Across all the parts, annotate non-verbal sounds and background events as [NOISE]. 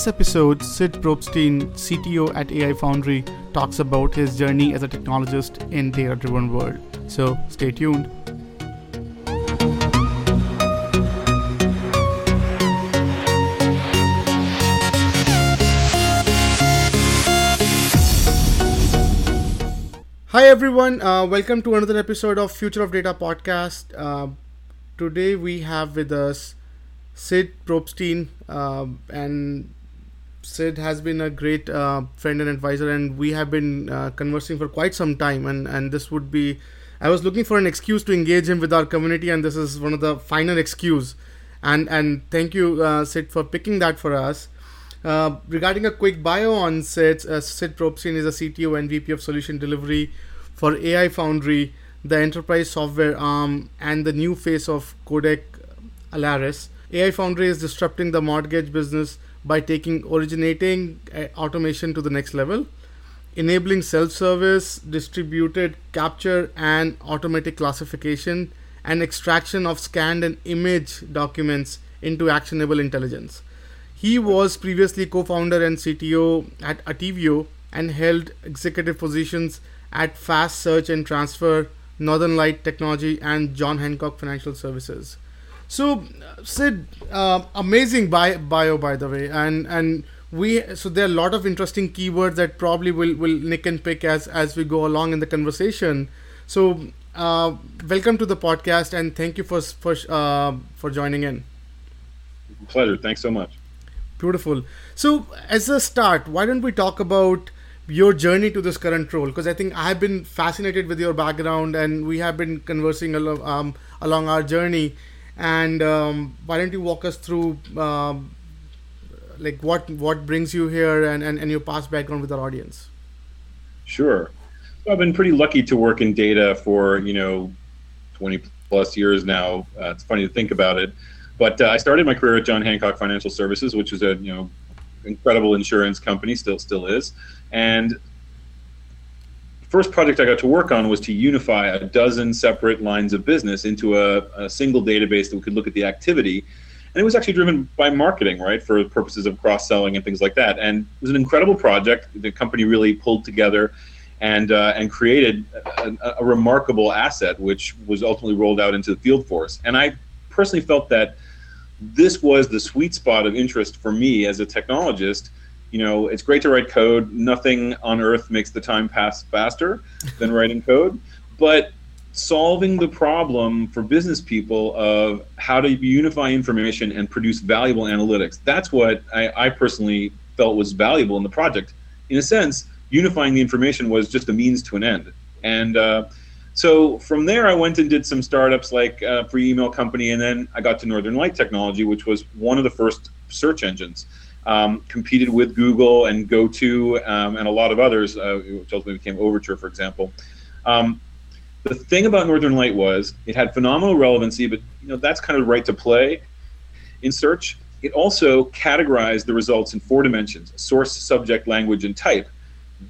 this episode, Sid Probstein, CTO at AI Foundry, talks about his journey as a technologist in the data-driven world. So stay tuned. Hi everyone, uh, welcome to another episode of Future of Data podcast. Uh, today we have with us Sid Probstein, uh, and Sid has been a great uh, friend and advisor, and we have been uh, conversing for quite some time. And and this would be, I was looking for an excuse to engage him with our community, and this is one of the final excuse. And and thank you, uh, Sid, for picking that for us. Uh, regarding a quick bio on Sid, uh, Sid Probstein is a CTO and VP of Solution Delivery for AI Foundry, the enterprise software arm, and the new face of Kodak Alaris. AI Foundry is disrupting the mortgage business by taking originating uh, automation to the next level, enabling self service, distributed capture, and automatic classification and extraction of scanned and image documents into actionable intelligence. He was previously co founder and CTO at Attivio and held executive positions at Fast Search and Transfer, Northern Light Technology, and John Hancock Financial Services. So, Sid, uh, amazing bio, bio, by the way, and and we so there are a lot of interesting keywords that probably will will nick and pick as as we go along in the conversation. So, uh, welcome to the podcast, and thank you for for uh, for joining in. Pleasure. Thanks so much. Beautiful. So, as a start, why don't we talk about your journey to this current role? Because I think I have been fascinated with your background, and we have been conversing along, um, along our journey. And um, why don't you walk us through, um, like what what brings you here, and, and, and your past background with our audience? Sure. So I've been pretty lucky to work in data for you know, twenty plus years now. Uh, it's funny to think about it. But uh, I started my career at John Hancock Financial Services, which is a you know incredible insurance company, still still is. And first project I got to work on was to unify a dozen separate lines of business into a, a single database that we could look at the activity. And it was actually driven by marketing, right, for purposes of cross selling and things like that. And it was an incredible project. The company really pulled together and uh, and created a, a, remarkable asset, which was ultimately rolled out into the field force. And I personally felt that this was the sweet spot of interest for me as a technologist. You know, it's great to write code. Nothing on earth makes the time pass faster than writing code. But solving the problem for business people of how to unify information and produce valuable analytics. That's what I, I, personally felt was valuable in the project. In a sense, unifying the information was just a means to an end. And uh, so from there, I went and did some startups like a free email company, and then I got to Northern Light Technology, which was one of the first search engines. Um, competed with Google and GoTo um, and a lot of others, uh, which ultimately became Overture, for example. Um, the thing about Northern Light was it had phenomenal relevancy, but you know that's kind of right to play in search. It also categorized the results in four dimensions: source, subject, language, and type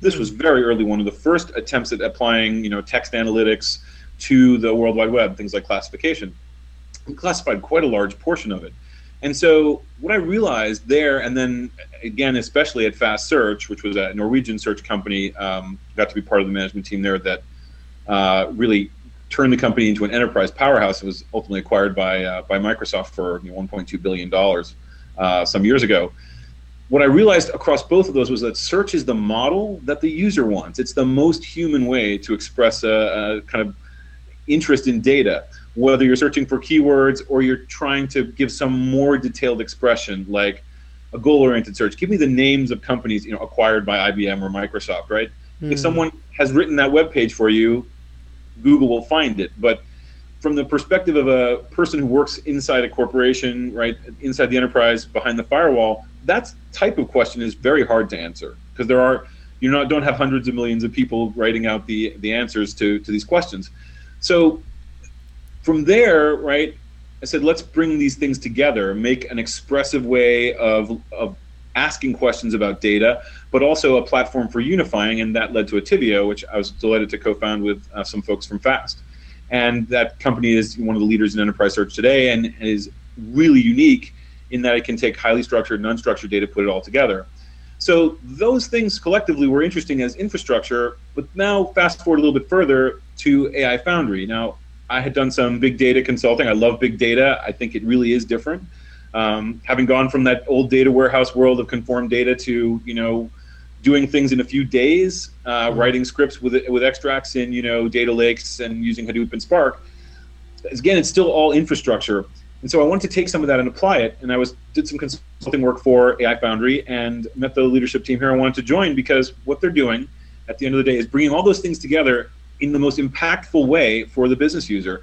this was very early one of the first attempts at applying you know text analytics to the World Wide Web, things like classification. We classified quite a large portion of it. And so what I realized there, and then again, especially at Fast Search, which was a Norwegian search company, um, got to be part of the management team there that uh, really turned the company into an enterprise powerhouse. It was ultimately acquired by uh, by Microsoft for you know, 1.2 billion dollars uh, some years ago what I realized across both of those was that search is the model that the user wants. It's the most human way to express a, a, kind of interest in data, whether you're searching for keywords or you're trying to give some more detailed expression, like a goal-oriented search. Give me the names of companies you know acquired by IBM or Microsoft, right? Mm. If hmm. someone has written that web page for you, Google will find it. But from the perspective of a person who works inside a corporation, right, inside the enterprise, behind the firewall, that type of question is very hard to answer because there are you not don't have hundreds of millions of people writing out the the answers to to these questions. So from there, right, I said let's bring these things together, make an expressive way of of asking questions about data, but also a platform for unifying, and that led to Attivio, which I was delighted to co-found with uh, some folks from Fast. And that company is one of the leaders in enterprise search today, and is really unique in that it can take highly structured and unstructured data, put it all together. So those things collectively were interesting as infrastructure, but now fast forward a little bit further to AI Foundry. Now, I had done some big data consulting. I love big data. I think it really is different. Um, having gone from that old data warehouse world of conformed data to you know doing things in a few days, uh, mm-hmm. writing scripts with with extracts in you know data lakes and using Hadoop and Spark. Again, it's still all infrastructure, and so I wanted to take some of that and apply it. And I was did some consulting work for AI Foundry and met the leadership team here. I wanted to join because what they're doing at the end of the day is bringing all those things together in the most impactful way for the business user.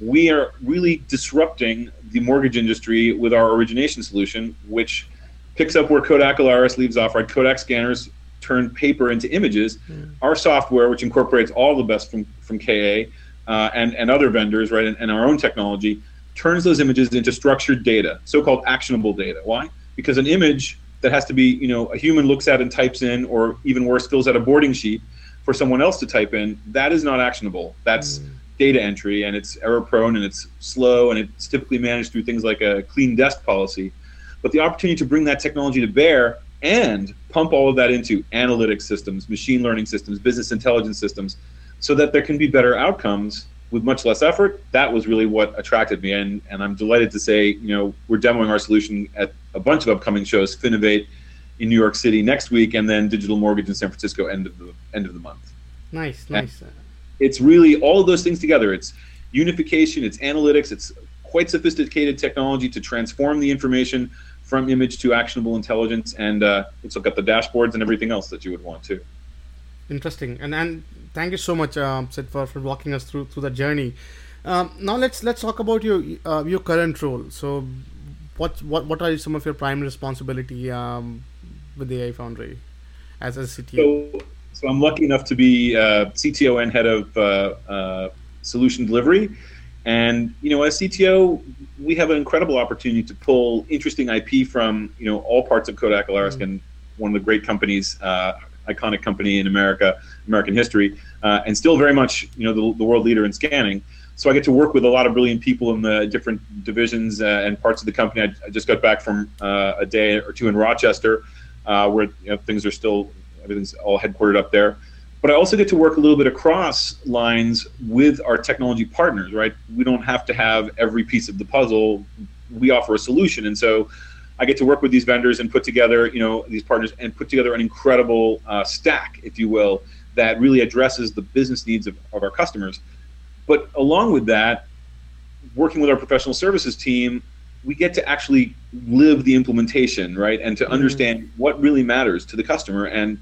We are really disrupting the mortgage industry with our origination solution, which picks up where Kodak Alaris leaves off. Right, Kodak scanners turn paper into images. Mm. Our software, which incorporates all the best from from KA uh, and and other vendors, right, and, and our own technology, turns those images into structured data, so-called actionable data. Why? Because an image that has to be, you know, a human looks at and types in, or even worse, fills out a boarding sheet for someone else to type in, that is not actionable. That's mm data entry and it's error prone and it's slow and it's typically managed through things like a clean desk policy. But the opportunity to bring that technology to bear and pump all of that into analytics systems, machine learning systems, business intelligence systems, so that there can be better outcomes with much less effort. That was really what attracted me, and and I'm delighted to say, you know, we're demoing our solution at a bunch of upcoming shows, Finovate in New York City next week, and then Digital Mortgage in San Francisco end of the end of the month. Nice, nice. And it's really all of those things together. It's unification, it's analytics, it's quite sophisticated technology to transform the information from image to actionable intelligence, and uh, it's got the dashboards and everything else that you would want to. Interesting, and and thank you so much, um, Sid, for, for walking us through through the journey. Um, now let's let's talk about your uh, your current role. So, what what what are some of your primary responsibility um, with the AI Foundry as a CTO? So, so I'm lucky enough to be uh, CTO and head of uh, uh, solution delivery. And you know, as CTO, we have an incredible opportunity to pull interesting IP from you know all parts of Kodak Alaris mm-hmm. and one of the great companies, uh, iconic company in America, American history, uh, and still very much you know the, the, world leader in scanning. So I get to work with a lot of brilliant people in the different divisions uh, and parts of the company. I, I just got back from a day or two in Rochester, where you know, things are still everything's all headquartered up there. But I also get to work a little bit across lines with our technology partners, right? We don't have to have every piece of the puzzle. We offer a solution. And so I get to work with these vendors and put together, you know, these partners and put together an incredible uh, stack, if you will, that really addresses the business needs of, of our customers. But along with that, working with our professional services team, we get to actually live the implementation, right? And to mm-hmm. understand what really matters to the customer. And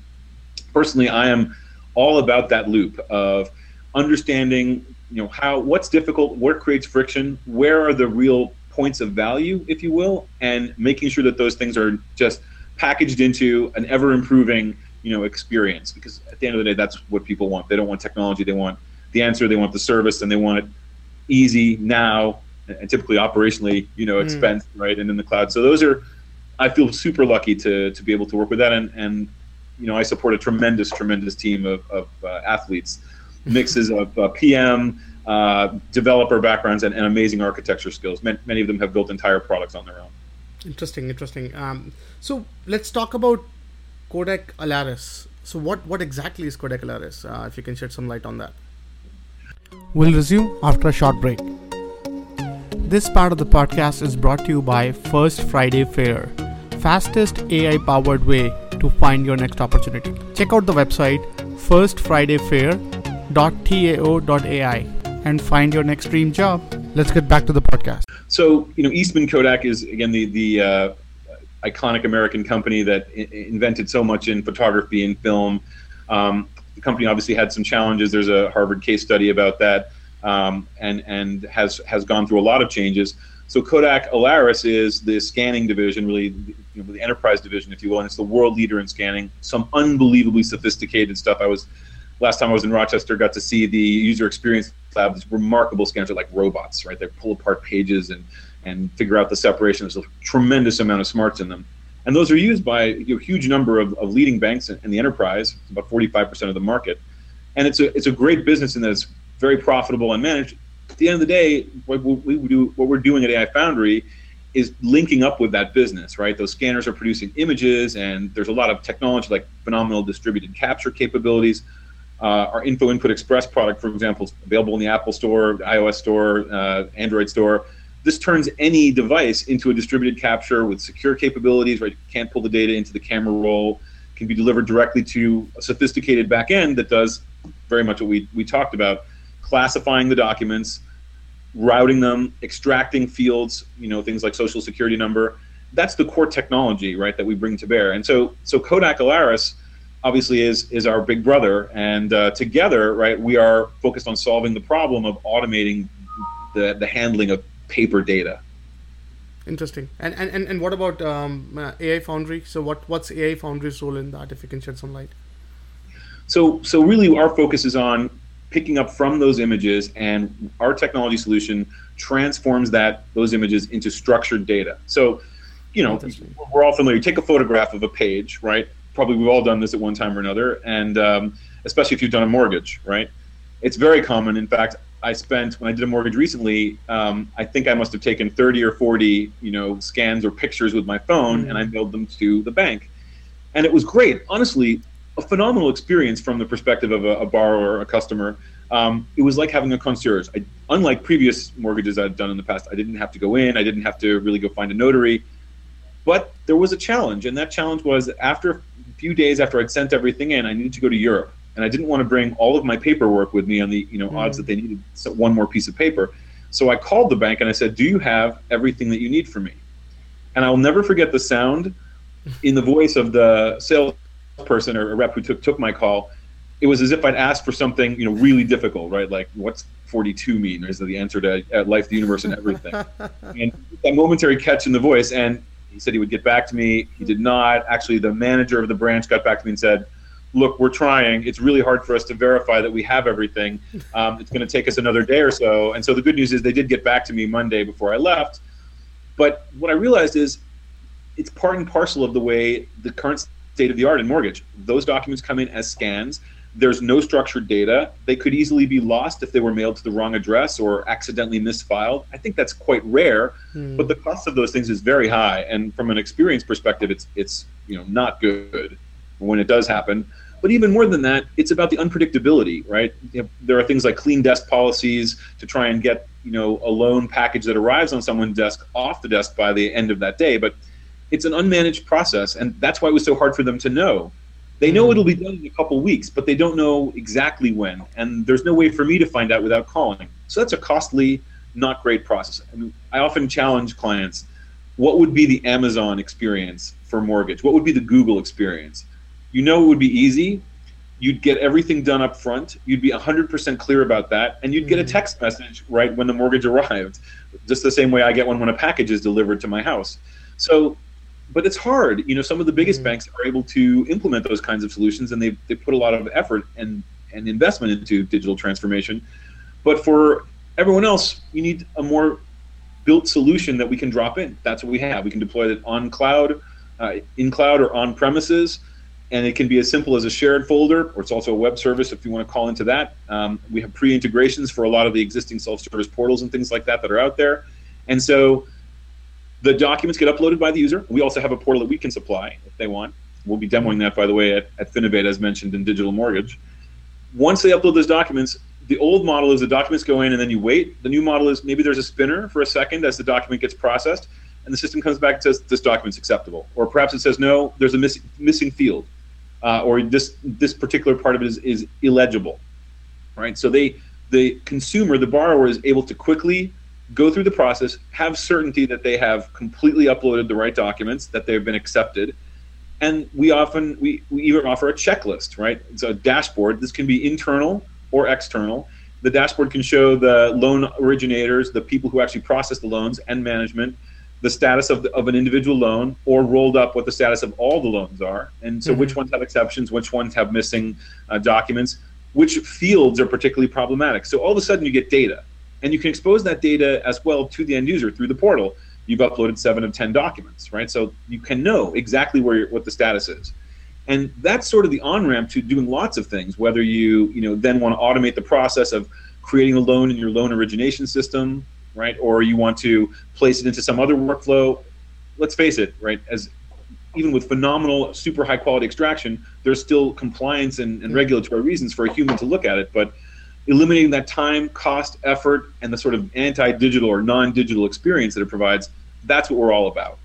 personally, I am all about that loop of understanding, you know, how what's difficult, what creates friction, where are the real points of value, if you will, and making sure that those things are just packaged into an ever improving, you know, experience. Because at the end of the day, that's what people want. They don't want technology; they want the answer, they want the service, and they want it easy now and typically operationally, you know, hmm. expense mm. right and in the cloud. So those are, I feel super lucky to to be able to work with that, and and you know, I support a tremendous, tremendous team of, of uh, athletes, [LAUGHS] mixes of uh, PM, uh, developer backgrounds, and, and, amazing architecture skills. Many, many, of them have built entire products on their own. Interesting, interesting. Um, so let's talk about Kodak Alaris. So what, what exactly is Kodak Alaris? Uh, if you can shed some light on that. We'll resume after a short break. This part of the podcast is brought to you by First Friday Fair, fastest AI powered way to find your next opportunity. Check out the website firstfridayfair.tao.ai and find your next dream job. Let's get back to the podcast. So, you know, Eastman Kodak is again the the uh, iconic American company that I- invented so much in photography and film. Um, the company obviously had some challenges. There's a Harvard case study about that, um, and and has has gone through a lot of changes. So Kodak Alaris is the scanning division, really you know, the enterprise division, if you will, and it's the world leader in scanning. Some unbelievably sophisticated stuff. I was last time I was in Rochester, got to see the user experience lab. These remarkable scanners like robots, right? They pull apart pages and and figure out the separation. There's a tremendous amount of smarts in them, and those are used by you know, a huge number of, of leading banks in, in the enterprise. About 45% of the market, and it's a it's a great business in that it's very profitable and managed at the end of the day, what we do, what we're doing at AI Foundry, is linking up with that business, right? Those scanners are producing images, and there's a lot of technology like phenomenal distributed capture capabilities. Uh, our Info Input Express product, for example, is available in the Apple Store, the iOS Store, uh, Android Store. This turns any device into a distributed capture with secure capabilities, right? You can't pull the data into the camera roll, can be delivered directly to a sophisticated backend that does very much what we, we talked about, classifying the documents, routing them, extracting fields, you know, things like social security number. That's the core technology, right, that we bring to bear. And so, so Kodak Alaris obviously is is our big brother, and uh, together, right, we are focused on solving the problem of automating the the handling of paper data. Interesting. And and, and, and what about um, uh, AI Foundry? So what what's AI Foundry's role in that? If you can shed some light. So so really, our focus is on picking up from those images and our technology solution transforms that those images into structured data. So you know we're all familiar. Take a photograph of a page right? Probably we've all done this at one time or another and um, especially if you've done a mortgage right? It's very common. In fact i spent when i did a mortgage recently um, i think i must have taken 30 or 40 you know scans or pictures with my phone mm-hmm. and i mailed them to the bank. And it was great. Honestly a phenomenal experience from the perspective of a, a borrower, a customer. Um, it was like having a concierge. I, unlike previous mortgages I'd done in the past, I didn't have to go in. I didn't have to really go find a notary. But there was a challenge, and that challenge was after a few days after I'd sent everything in, I needed to go to Europe, and I didn't want to bring all of my paperwork with me on the you know mm. odds that they needed one more piece of paper. So I called the bank and I said, "Do you have everything that you need for me?" And I'll never forget the sound in the voice of the sales person or a rep who took took my call, it was as if I'd asked for something, you know, really difficult, right? Like, what's 42 mean? Is the answer to at life, the universe, and everything? [LAUGHS] and that momentary catch in the voice, and he said he would get back to me. He did not. Actually, the manager of the branch got back to me and said, "Look, we're trying. It's really hard for us to verify that we have everything. Um, it's going to take us another day or so." And so the good news is they did get back to me Monday before I left. But what I realized is it's part and parcel of the way the current state of the art in mortgage. Those documents come in as scans. There's no structured data. They could easily be lost if they were mailed to the wrong address or accidentally misfiled. I think that's quite rare, mm. but the cost of those things is very high. And from an experience perspective, it's it's you know not good when it does happen. But even more than that, it's about the unpredictability, right? You know, there are things like clean desk policies to try and get you know a loan package that arrives on someone's desk off the desk by the end of that day. But it's an unmanaged process, and that's why it was so hard for them to know. They know mm-hmm. it'll be done in a couple weeks, but they don't know exactly when, and there's no way for me to find out without calling. So that's a costly, not great process. I, mean, I often challenge clients: what would be the Amazon experience for mortgage? What would be the Google experience? You know, it would be easy. You'd get everything done up front. You'd be 100% clear about that, and you'd get a mm-hmm. text message right when the mortgage [LAUGHS] arrived, just the same way I get one when a package is delivered to my house. So but it's hard. You know, some of the biggest mm-hmm. banks are able to implement those kinds of solutions, and they they put a lot of effort and and investment into digital transformation. But for everyone else, you need a more built solution that we can drop in. That's what we have. We can deploy it on cloud, uh, in cloud, or on premises. And it can be as simple as a shared folder, or it's also a web service if you want to call into that. Um, we have pre integrations for a lot of the existing self service portals and things like that that are out there. And so the documents get uploaded by the user. We also have a portal that we can supply if they want. We'll be demoing that, by the way, at, at Finovate, as mentioned in Digital Mortgage. Once they upload those documents, the old model is the documents go in and then you wait. The new model is maybe there's a spinner for a second as the document gets processed, and the system comes back and says this document's acceptable, or perhaps it says no, there's a miss, missing field, uh, or this this particular part of it is, is illegible, right? So they the consumer, the borrower, is able to quickly go through the process, have certainty that they have completely uploaded the right documents, that they've been accepted. And we often we, we even offer a checklist, right? It's a dashboard. This can be internal or external. The dashboard can show the loan originators, the people who actually process the loans, and management, the status of, the, of an individual loan, or rolled up what the status of all the loans are. And so, mm-hmm. which ones have exceptions, which ones have missing uh, documents, which fields are particularly problematic. So, all of a sudden, you get data and you can expose that data as well to the end user through the portal. You've uploaded seven of 10 documents, right? So you can know exactly where what the status is. And that's sort of the on ramp to doing lots of things, whether you, you know, then want to automate the process of creating a loan in your loan origination system, right? Or you want to place it into some other workflow. Let's face it, right? As even with phenomenal, super high quality extraction, there's still compliance and, and regulatory reasons for a human to look at it. But eliminating that time, cost, effort, and the sort of anti-digital or non-digital experience that it provides, that's what we're all about.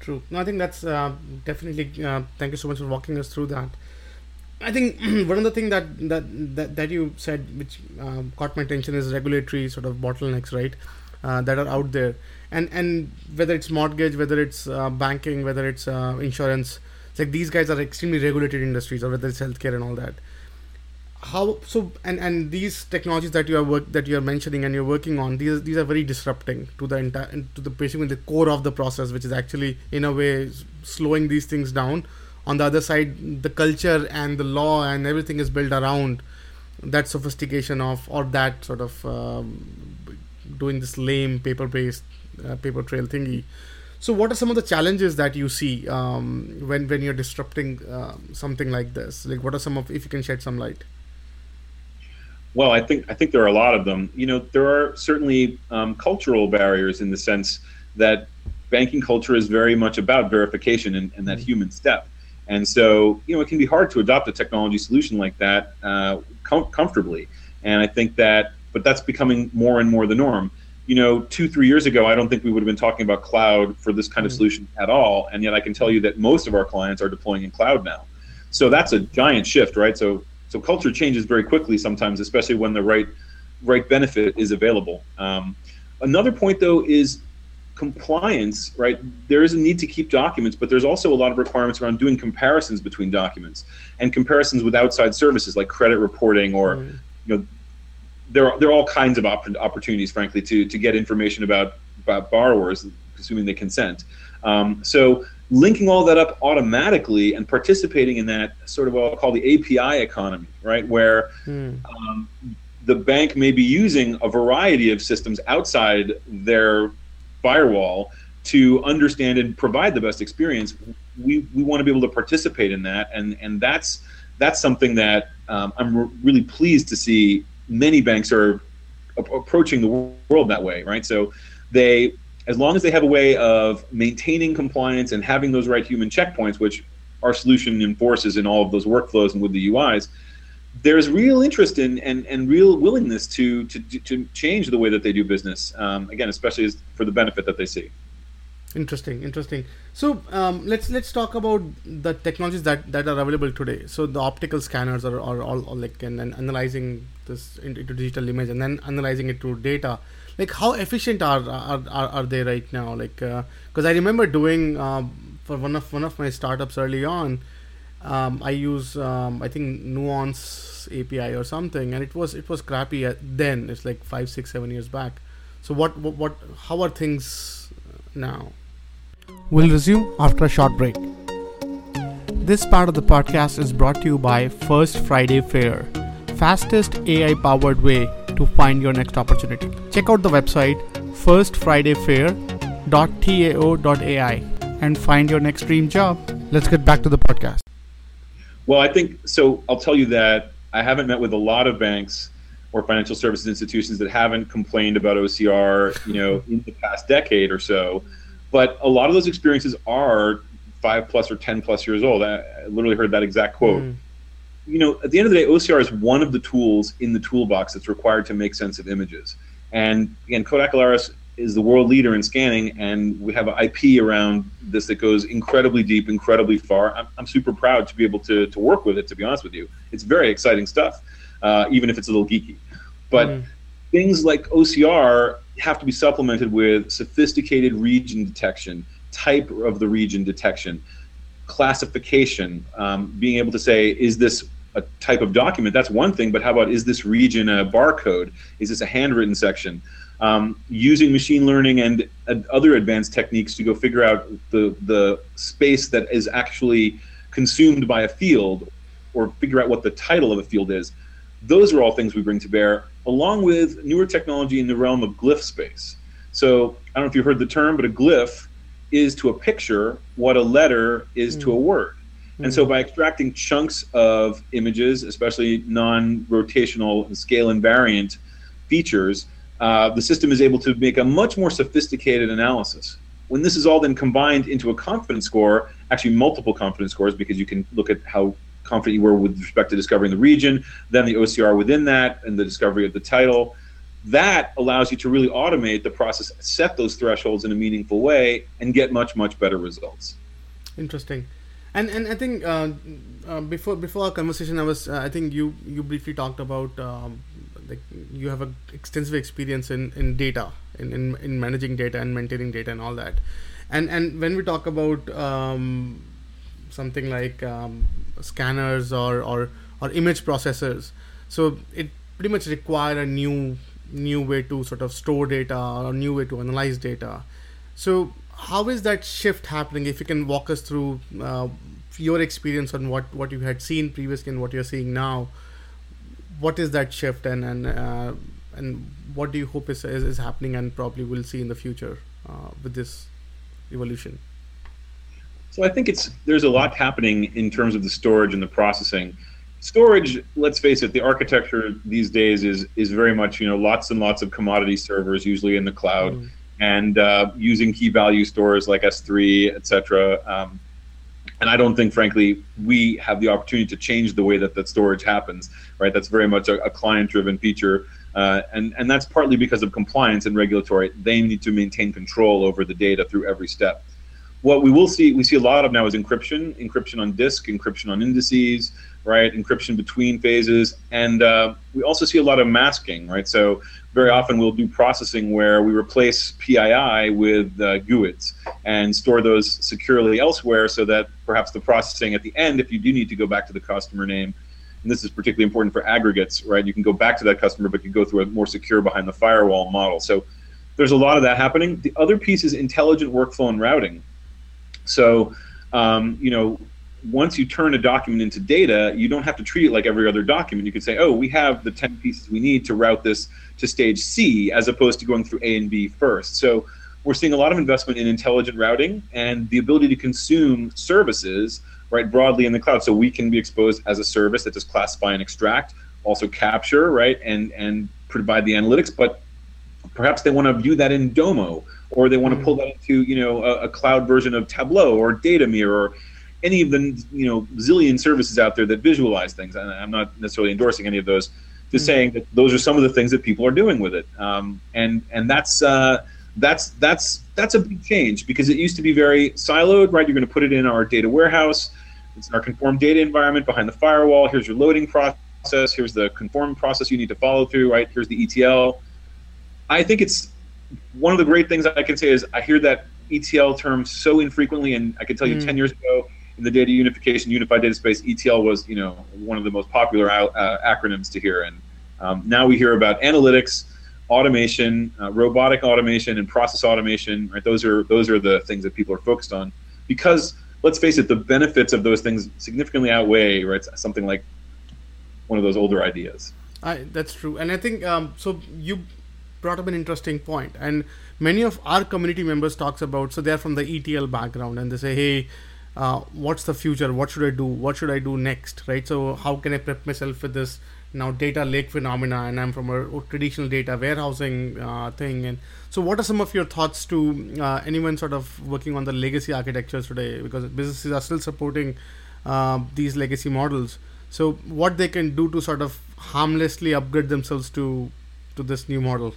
True. No, I think that's uh, definitely. Uh, thank you so much for walking us through that. I think [CLEARS THROAT] one of the things that, that that that you said, which um, caught my attention, is regulatory sort of bottlenecks, right? Uh, that are out there, and and whether it's mortgage, whether it's uh, banking, whether it's uh, insurance, it's like these guys are extremely regulated industries, or whether it's healthcare and all that. How so? And and these technologies that you are work that you are mentioning and you're working on, these these are very disrupting to the entire to the basically the core of the process, which is actually in a way slowing these things down. On the other side the culture and the law and everything is built around that sophistication of or that sort of um, doing this lame paper based uh, paper trail thingy. So what are some of the challenges that you see um, when when you're disrupting uh, something like this? Like what are some of if you can shed some light well i think i think there are a lot of them you know there are certainly um, cultural barriers in the sense that banking culture is very much about verification and, and that mm-hmm. human step and so, you know, it can be hard to adopt a technology solution like that uh, com- comfortably. And I think that, but that's becoming more and more the norm. You know, two, three years ago, I don't think we would have been talking about cloud for this kind of mm-hmm. solution at all. And yet I can tell you that most of our clients are deploying in cloud now. So that's a giant shift, right? So, so culture changes very quickly sometimes, especially when the right, right benefit is available. Um, another point, though, is compliance, right, there is a need to keep documents, but there's also a lot of requirements around doing comparisons between documents and comparisons with outside services like credit reporting or, mm. you know, there are, there are all kinds of op- opportunities, frankly, to, to get information about, about borrowers, assuming they consent. Um, so linking all that up automatically and participating in that sort of what I'll call the API economy, right, where mm. um, the bank may be using a variety of systems outside their firewall to understand and provide the best experience, we, we want to be able to participate in that, and and that's that's something that um, I'm re- really pleased to see. Many banks are a- approaching the world that way, right? So they, as long as they have a way of maintaining compliance and having those right human checkpoints, which our solution enforces in all of those workflows and with the UIs, there's real interest in and, and real willingness to, to to change the way that they do business. Um, again, especially for the benefit that they see. Interesting, interesting. So um, let's let's talk about the technologies that, that are available today. So the optical scanners are, are all, all like and, and analyzing this into, digital image and then analyzing it to data. Like how efficient are are, are, are they right now? Like because uh, I remember doing uh, for one of one of my startups early on um, I use um, I think Nuance API or something, and it was it was crappy then. It's like five, six, seven years back. So what what, what how are things now? We'll resume after a short break. This part of the podcast is brought to you by First Friday Fair, fastest AI powered way to find your next opportunity. Check out the website firstfridayfair.tao.ai and find your next dream job. Let's get back to the podcast. Well, I think so. I'll tell you that I haven't met with a lot of banks or financial services institutions that haven't complained about OCR, you know, in the past decade or so. But a lot of those experiences are five plus or ten plus years old. I, literally heard that exact quote. Mm. You know, at the end of the day, OCR is one of the tools in the toolbox that's required to make sense of images. And again, Kodak Alaris is the world leader in scanning, and we have an IP around this that goes incredibly deep, incredibly far. I'm, I'm super proud to be able to, to work with it, to be honest with you. It's very exciting stuff, uh, even if it's a little geeky. But mm. things like OCR have to be supplemented with sophisticated region detection, type of the region detection, classification, um, being able to say, is this a type of document? That's one thing, but how about is this region a barcode? Is this a handwritten section? um, using machine learning and uh, other advanced techniques to go figure out the, the space that is actually consumed by a field or figure out what the title of a field is. Those are all things we bring to bear, along with newer technology in the realm of glyph space. So I don't know if you heard the term, but a glyph is to a picture what a letter is mm. to a hmm. word. Mm. And so hmm. by extracting chunks of images, especially non-rotational and scale invariant features, uh, the system is able to make a much more sophisticated analysis. When this is all then combined into a confidence score, actually multiple confidence scores, because you can look at how confident you were with respect to discovering the region, then the OCR within that, and the discovery of the title. That allows you to really automate the process, set those thresholds in a meaningful way, and get much, much better results. Interesting. And, and I think uh, uh, before before our conversation, I was uh, I think you you briefly talked about um, like you have a extensive experience in, in data in, in, in managing data and maintaining data and all that and and when we talk about um, something like um, scanners or, or or image processors. So it pretty much require a new new way to sort of store data or new way to analyze data. So how is that shift happening? If you can walk us through uh, your experience on what what you had seen previously and what you're seeing now. What is that shift and and uh, and what do you hope is, is, is happening and probably will see in the future uh, with this evolution so i think it's there's a lot happening in terms of the storage and the processing storage let's face it the architecture these days is is very much you know lots and lots of commodity servers usually in the cloud mm. and uh, using key value stores like s3 etc um, and I don't think, frankly, we have the opportunity to change the way that that storage happens. Right? That's very much a, a client-driven feature, uh, and and that's partly because of compliance and regulatory. They need to maintain control over the data through every step. What we will see, we see a lot of now is encryption, encryption on disk, encryption on indices, right? Encryption between phases, and uh, we also see a lot of masking, right? So very often we'll do processing where we replace PII with uh, GUIDs and store those securely elsewhere so that perhaps the processing at the end, if you do need to go back to the customer name, and this is particularly important for aggregates, right? You can go back to that customer, but you go through a more secure behind the firewall model. So there's a lot of that happening. The other piece is intelligent workflow and routing. So, um, you know, once you turn a document into data, you don't have to treat it like every other document. You can say, oh, we have the 10 pieces we need to route this to stage C as opposed to going through A and B first. So we're seeing a lot of investment in intelligent routing and the ability to consume services right broadly in the cloud. So we can be exposed as a service that does classify and extract, also capture, right, and and provide the analytics. But perhaps they want to view that in Domo, or they want to pull that into you know a, a cloud version of Tableau or Datameer or any of the you know zillion services out there that visualize things. And I'm not necessarily endorsing any of those. Just mm-hmm. saying that those are some of the things that people are doing with it, um, and and that's uh, that's that's that's a big change because it used to be very siloed. Right, you're going to put it in our data warehouse. It's in our conformed data environment behind the firewall. Here's your loading process. Here's the conform process you need to follow through. Right, here's the ETL. I think it's one of the great things I can say is I hear that ETL term so infrequently, and I can tell you mm. 10 years ago, in the data unification, unified data space, ETL was you know one of the most popular uh, acronyms to hear. And um, now we hear about analytics, automation, uh, robotic automation, and process automation. Right? Those are those are the things that people are focused on because let's face it, the benefits of those things significantly outweigh right something like one of those older ideas. I, that's true, and I think um, so. You brought up an interesting point, and many of our community members talks about. So they're from the ETL background, and they say, "Hey, uh, what's the future? What should i do? What should i do next? Right? So how can i prep myself for this now data lake phenomena? And i'm from a, traditional data warehousing uh, thing. And so what are some of your thoughts to uh, anyone sort of working on the legacy architectures today? Because businesses are still supporting uh, these legacy models. So what they can do to sort of harmlessly upgrade themselves to to this new model.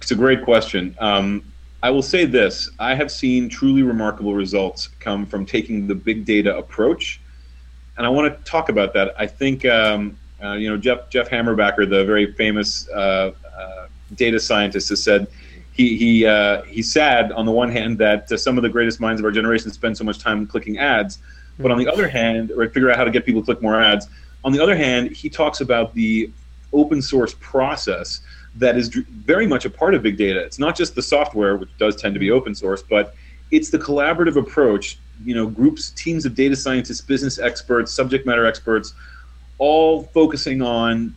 It's a great question um, I will say this I have seen truly remarkable results come from taking the big data approach. And I want to talk about that. I think, um, uh, you know, Jeff, Jeff Hammerbacher, the very famous uh, uh, data scientist, has said he, he, uh, he's sad on the one hand that uh, some of the greatest minds of our generation spend so much time clicking ads. But on the other hand, or figure out how to get people to click more ads. On the other hand, he talks about the open source process that is very much a part of big data. It's not just the software, which does tend to be mm-hmm. open source, but it's the collaborative approach. You know, groups, teams of data scientists, business experts, subject matter experts, all focusing on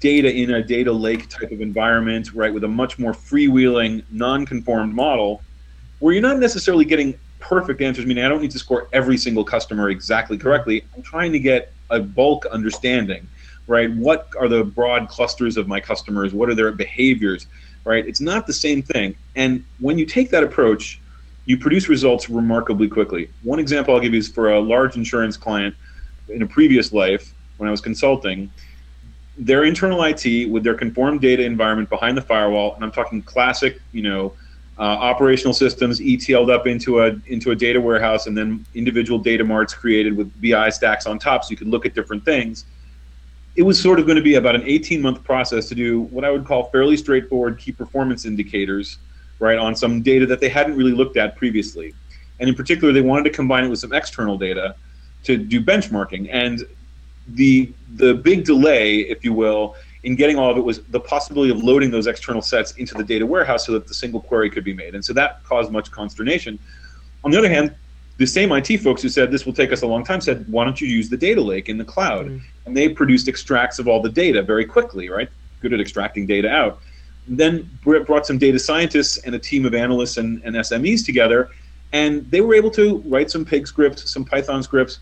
data in a data lake type of environment, right, with a much more freewheeling, non-conformed model, where you're not necessarily getting perfect answers. Meaning, I don't need to score every single customer exactly correctly. I'm trying to get a bulk understanding right? What are the broad clusters of my customers? What are their behaviors, right? It's not the same thing. And when you take that approach, you produce results remarkably quickly. One example I'll give you is for a large insurance client in a previous life when I was consulting. Their internal IT with their conformed data environment behind the firewall, and I'm talking classic, you know, uh, operational systems ETL'd up into a into a data warehouse, and then individual data marts created with BI stacks on top, so you could look at different things. It was sort of going to be about an 18 month process to do what I would call fairly straightforward key performance indicators right, on some data that they hadn't really looked at previously. And in particular, they wanted to combine it with some external data to do benchmarking. And the the big delay, if you will, in getting all of it was the possibility of loading those external sets into the data warehouse so that the single query could be made. And so that caused much consternation. On the other hand, the same IT folks who said this will take us a long time said, why don't you use the data lake in the cloud? Mm-hmm. And they produced extracts of all the data very quickly, right? Good at extracting data out. Then brought some data scientists and a team of analysts and, and SMEs together, and they were able to write some pig scripts, some Python scripts,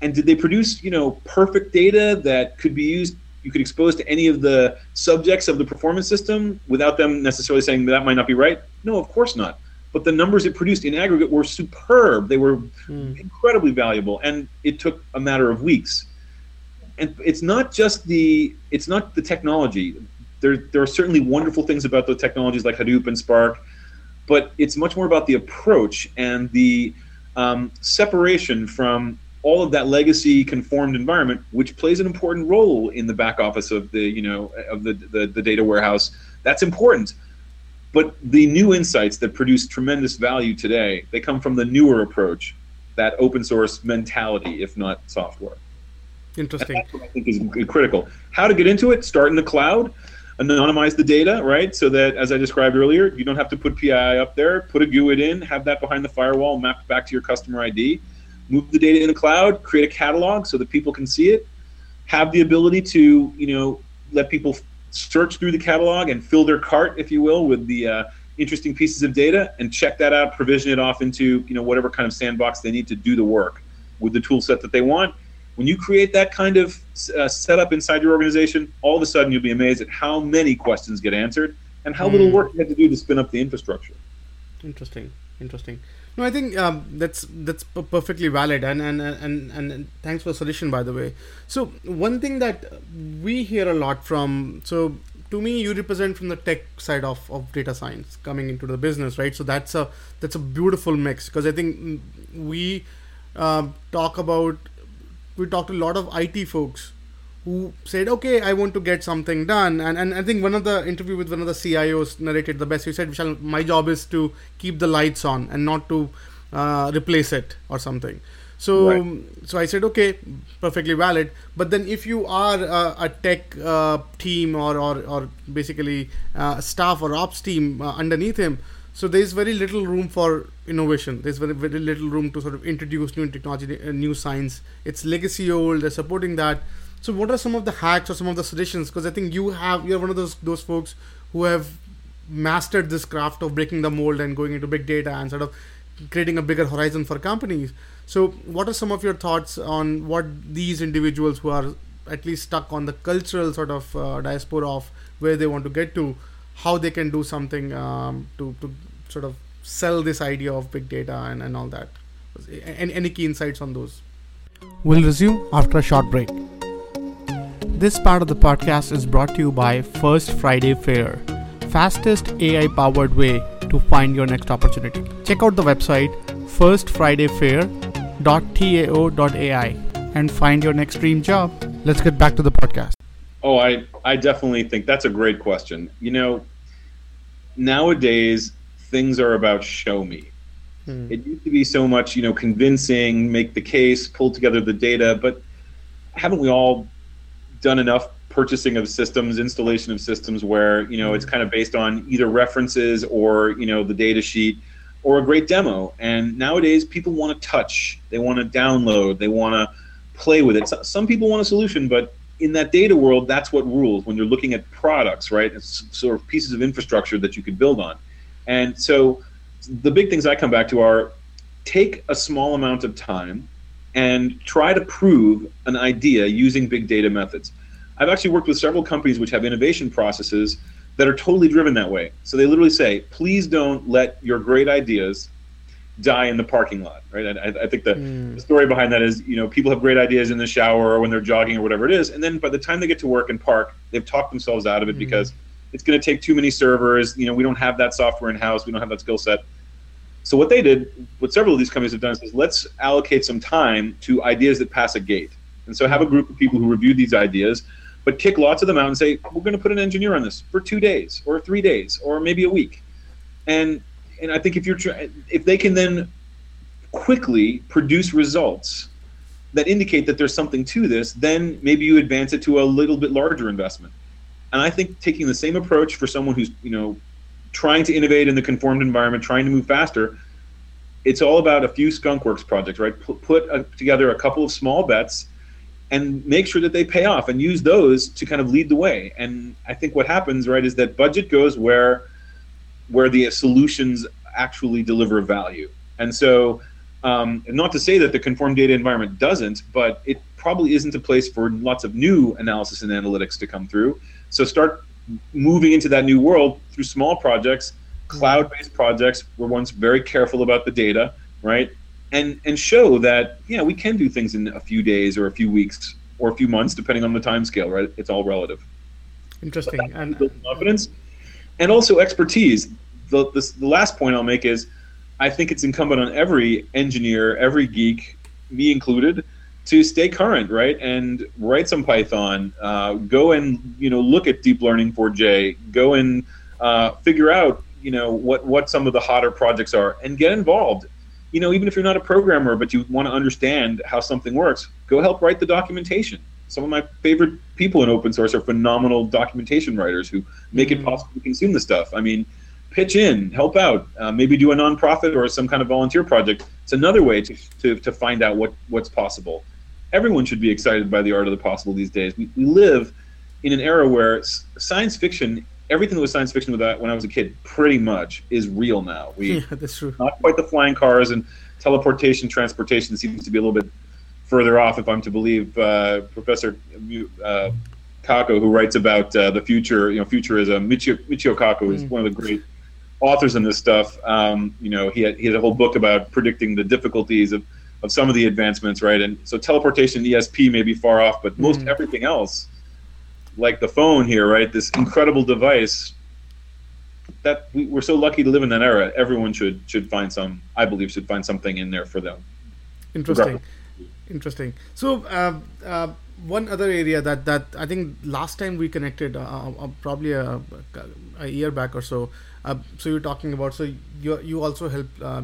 and did they produce you know perfect data that could be used you could expose to any of the subjects of the performance system without them necessarily saying that might not be right? No of course not. But the numbers it produced in aggregate were superb. They were mm. incredibly valuable and it took a matter of weeks and it's not just the it's not the technology there, there are certainly wonderful things about the technologies like Hadoop and Spark, but it's much more about the approach and the um, separation from all of that legacy conformed environment, which plays an important role in the back office of the you know of the, the, the data warehouse. That's important. But the new insights that produce tremendous value today, they come from the newer approach, that open source mentality, if not software. Interesting. That's what I think is critical. How to get into it? Start in the cloud anonymize the data, right? So that, as I described earlier, you don't have to put PII up there. Put a GUID in, have that behind the firewall mapped back to your customer ID. Move the data in the cloud. Create a catalog so that people can see it. Have the ability to, you know, let people search through the catalog and fill their cart, if you will, with the uh, interesting pieces of data, and check that out. Provision it off into, you know, whatever kind of sandbox they need to do the work with the tool set that they want when you create that kind of uh, setup inside your organization, all of a sudden you'll be amazed at how many questions get answered and how mm. little hmm. work you had to do to spin up the infrastructure. Interesting, interesting. No, I think um, that's that's perfectly valid, and, and and and thanks for the suggestion, by the way. So one thing that we hear a lot from so to me you represent from the tech side of, of data science coming into the business right so that's a that's a beautiful mix because i think we uh, talk about we talked to a lot of IT folks who said, "Okay, I want to get something done." And and I think one of the interview with one of the CIOs narrated the best. He said, "Vishal, my job is to keep the lights on and not to uh, replace it or something." So right. so I said, "Okay, perfectly valid." But then if you are uh, a tech uh, team or or or basically uh, staff or ops team uh, underneath him so there's very little room for innovation. There's very very little room to sort of introduce new technology, uh, new science. It's legacy old. They're supporting that. So what are some of the hacks or some of the suggestions? Because I think you have you're one of those those folks who have mastered this craft of breaking the mold and going into big data and sort of creating a bigger horizon for companies. So what are some of your thoughts on what these individuals who are at least stuck on the cultural sort of uh, diaspora of where they want to get to, how they can do something um, to, to sort of sell this idea of big data and, and all that. Any, any key insights on those? We'll resume after a short break. This part of the podcast is brought to you by First Friday Fair, fastest AI powered way to find your next opportunity. Check out the website firstfridayfair.tao.ai and find your next dream job. Let's get back to the podcast. Oh, I, I definitely think that's a great question. You know, nowadays things are about show me. Hmm. It used to be so much, you know, convincing, make the case, pull together the data, but haven't we all done enough purchasing of systems, installation of systems where, you know, it's hmm. kind of based on either references or, you know, the data sheet or a great demo. And nowadays people want to touch, they want to download, they want to play with it. Some people want a solution, but in that data world, that's what rules when you're looking at products, right? It's sort of pieces of infrastructure that you could build on. And so the big things I come back to are take a small amount of time and try to prove an idea using big data methods. I've actually worked with several companies which have innovation processes that are totally driven that way. So they literally say, please don't let your great ideas die in the parking lot, right? I, I think the, mm. the, story behind that is, you know, people have great ideas in the shower or when they're jogging or whatever it is, and then by the time they get to work and park, they've talked themselves out of it mm. because it's going to take too many servers. You know, we don't have that software in house, we don't have that skill set. So what they did, what several of these companies have done is let's allocate some time to ideas that pass a gate. And so have a group of people who review these ideas, but kick lots of them out and say, we're going to put an engineer on this for two days or three days or maybe a week. And and I think if you're if they can then quickly produce results that indicate that there's something to this, then maybe you advance it to a little bit larger investment. And I think taking the same approach for someone who's you know trying to innovate in the conformed environment, trying to move faster, it's all about a few skunkworks projects, right? Put, put a, together a couple of small bets and make sure that they pay off and use those to kind of lead the way. And I think what happens, right, is that budget goes where where the solutions actually deliver value. And so, um, not to say that the conform data environment doesn't, but it probably isn't a place for lots of new analysis and analytics to come through. So start moving into that new world through small projects, cloud-based projects. We're once very careful about the data, right? And and show that yeah, we can do things in a few days or a few weeks or a few months, depending on the time scale, right? It's all relative. Interesting. And confidence and also expertise. The, the, last point I'll make is I think it's incumbent on every engineer, every geek, me included, to stay current, right? And write some Python. Uh, go and you know look at Deeplearning4j. Go and uh, figure out you know what what some of the hotter projects are, and get involved. You know, even if you're not a programmer, but you want to understand how something works, go help write the documentation. Some of my favorite people in open source are phenomenal documentation writers who make mm-hmm. it possible to consume the stuff. I mean, pitch in, help out, uh, maybe do a nonprofit or some kind of volunteer project. It's another way to, to, to find out what, what's possible everyone should be excited by the art of the possible these days. We, we live in an era where science fiction, everything that was science fiction with when I was a kid, pretty much is real now. We [LAUGHS] yeah, that's true. Not quite the flying cars and teleportation, transportation seems to be a little bit further off, if I'm to believe uh, Professor uh, Kaku, who writes about uh, the future. You know, futurism. Michio, Michio Kaku is mm. one of the great authors in this stuff. Um, you know, he had, he had a whole book about predicting the difficulties of of some of the advancements, right? And so teleportation ESP may be far off, but most mm-hmm. everything else, like the phone here, right? This incredible device that we, are so lucky to live in that era. Everyone should should find some. I believe should find something in there for them. Interesting, interesting. So. Uh, uh, one other area that, that I think last time we connected, uh, uh probably a, a, year back or so. Uh, so you're talking about so you you also help uh,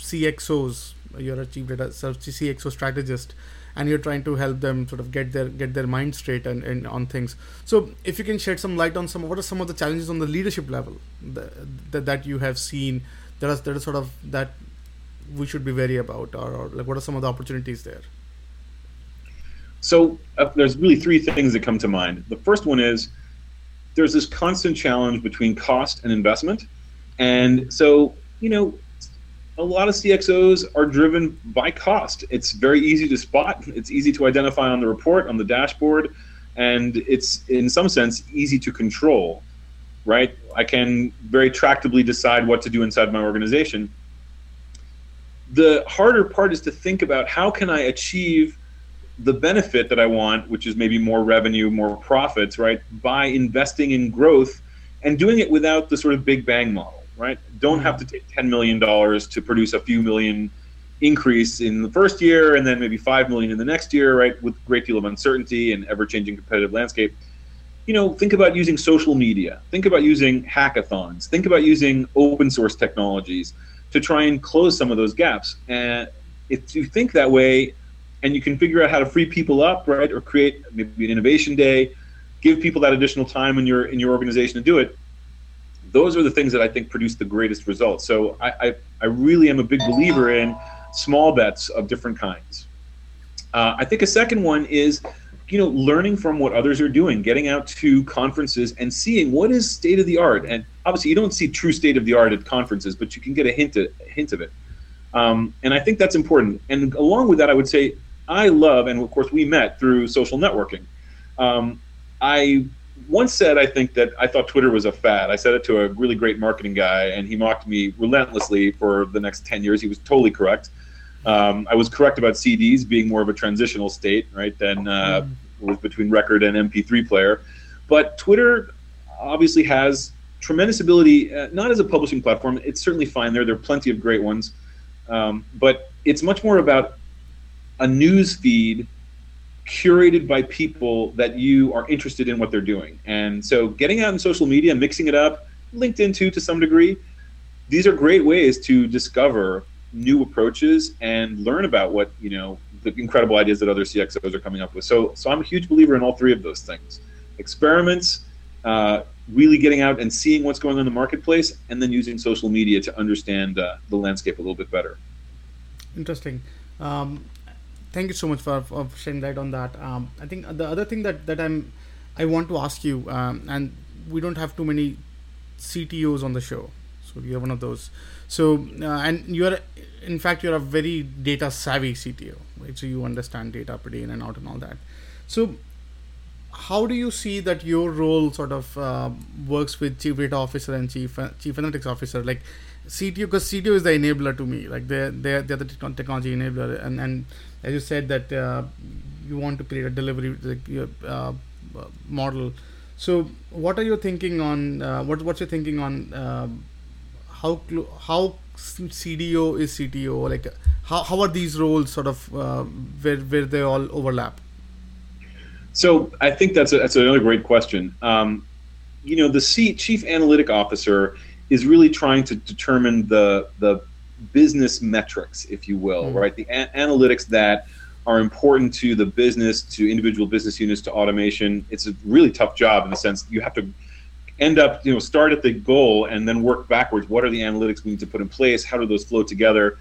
CXOs you're a chief data CXO strategist and you're trying to help them sort of get their get their mind straight and, and on things so if you can shed some light on some what are some of the challenges on the leadership level that, that, that you have seen that is that is sort of that we should be wary about or, or like what are some of the opportunities there so uh, there's really three things that come to mind the first one is there's this constant challenge between cost and investment and so you know a lot of CXOs are driven by cost. It's very easy to spot. It's easy to identify on the report, on the dashboard, and it's in some sense easy to control. Right? I can very tractably decide what to do inside my organization. The harder part is to think about how can I achieve the benefit that I want, which is maybe more revenue, more profits, right, by investing in growth and doing it without the sort of big bang model right? Don't have to mm-hmm. take $10 million to produce a few million increase in the first year and then maybe 5 million in the next year, right? With a great deal of uncertainty and ever changing competitive landscape. You know, think about using social media. Think about using hackathons. Think about using open source technologies to try and close some of those gaps. And if you think that way and you can figure out how to free people up, right, or create maybe an innovation day, give people that additional time in your in your organization to do it, those are the things that I think produce the greatest results. So I, I, I really am a big believer in small bets of different kinds. Uh, I think a second one is, you know, learning from what others are doing, getting out to conferences and seeing what is state of the art. And obviously, you don't see true state of the art at conferences, but you can get a hint of, a hint of it. Um, and I think that's important. And along with that, I would say I love, and of course, we met through social networking. Um, I once said I think that I thought Twitter was a fad. I said it to a really great marketing guy, and he mocked me relentlessly for the next ten years. He was totally correct. Um, I was correct about CDs being more of a transitional state, right? Than uh, mm. was between record and MP3 player. But Twitter obviously has tremendous ability, uh, not as a publishing platform. It's certainly fine there. There are plenty of great ones, um, but it's much more about a news feed curated by people that you are interested in what they're doing. And so getting out in social media, mixing it up, LinkedIn too to some degree, these are great ways to discover new approaches and learn about what, you know, the incredible ideas that other CXOs are coming up with. So so I'm a huge believer in all three of those things. Experiments, uh, really getting out and seeing what's going on in the marketplace, and then using social media to understand uh, the landscape a little bit better. Interesting. Um, thank you so much for, for shedding light on that. Um, I think the other thing that, that I'm I want to ask you, um, and we don't have too many CTOs on the show, so you're one of those. So uh, and you're in fact you're a very data savvy CTO, right? So you understand data pretty in and out and all that. So how do you see that your role sort of uh, works with chief data officer and chief uh, chief analytics officer like cto because cto is the enabler to me like they're they're, they're the technology enabler and and as you said that uh, you want to create a delivery like, uh, model so what are you thinking on uh, what what's your thinking on uh, how clo- how cdo is cto like how, how are these roles sort of where where they all overlap so I think that's a, that's another great question. Um, you know, the C, chief analytic officer is really trying to determine the the business metrics, if you will, mm-hmm. right? The a- analytics that are important to the business, to individual business units, to automation. It's a really tough job in the sense you have to end up, you know, start at the goal and then work backwards. What are the analytics we need to put in place? How do those flow together?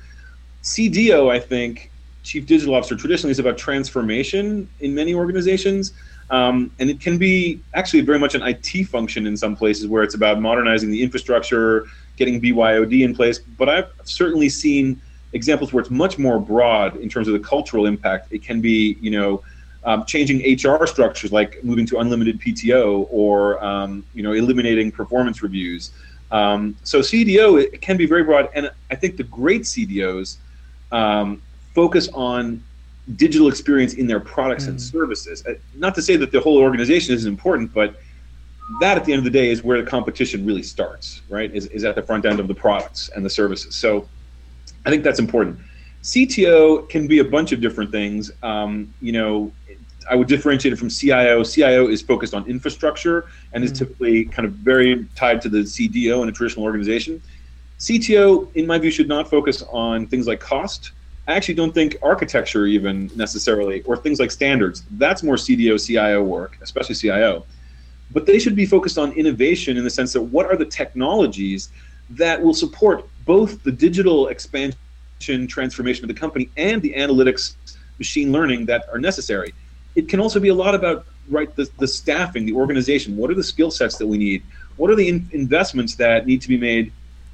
CDO, I think, chief digital officer traditionally is about transformation in many organizations. Um, and it can be actually very much an IT function in some places where it's about modernizing the infrastructure, getting BYOD in place. But I've certainly seen examples where it's much more broad in terms of the cultural impact. It can be, you know, um, changing HR structures like moving to unlimited PTO or, um, you know, eliminating performance reviews. Um, so CDO it can be very broad, and I think the great CDOs um, focus on digital experience in their products mm. and services. Uh, not to say that the whole organization isn't important, but that at the end of the day is where the competition really starts, right? Is, is at the front end of the products and the services. So I think that's important. CTO can be a bunch of different things. Um, you know, I would differentiate it from CIO. CIO is focused on infrastructure and is mm. typically kind of very tied to the CDO in a traditional organization. CTO, in my view, should not focus on things like cost I actually don't think architecture even necessarily, or things like standards. That's more CDO, CIO work, especially CIO. But they should be focused on innovation in the sense that what are the technologies that will support both the digital expansion transformation of the company and the analytics machine learning that are necessary. It can also be a lot about right the, the staffing, the organization. What are the skill sets that we need? What are the in- investments that need to be made?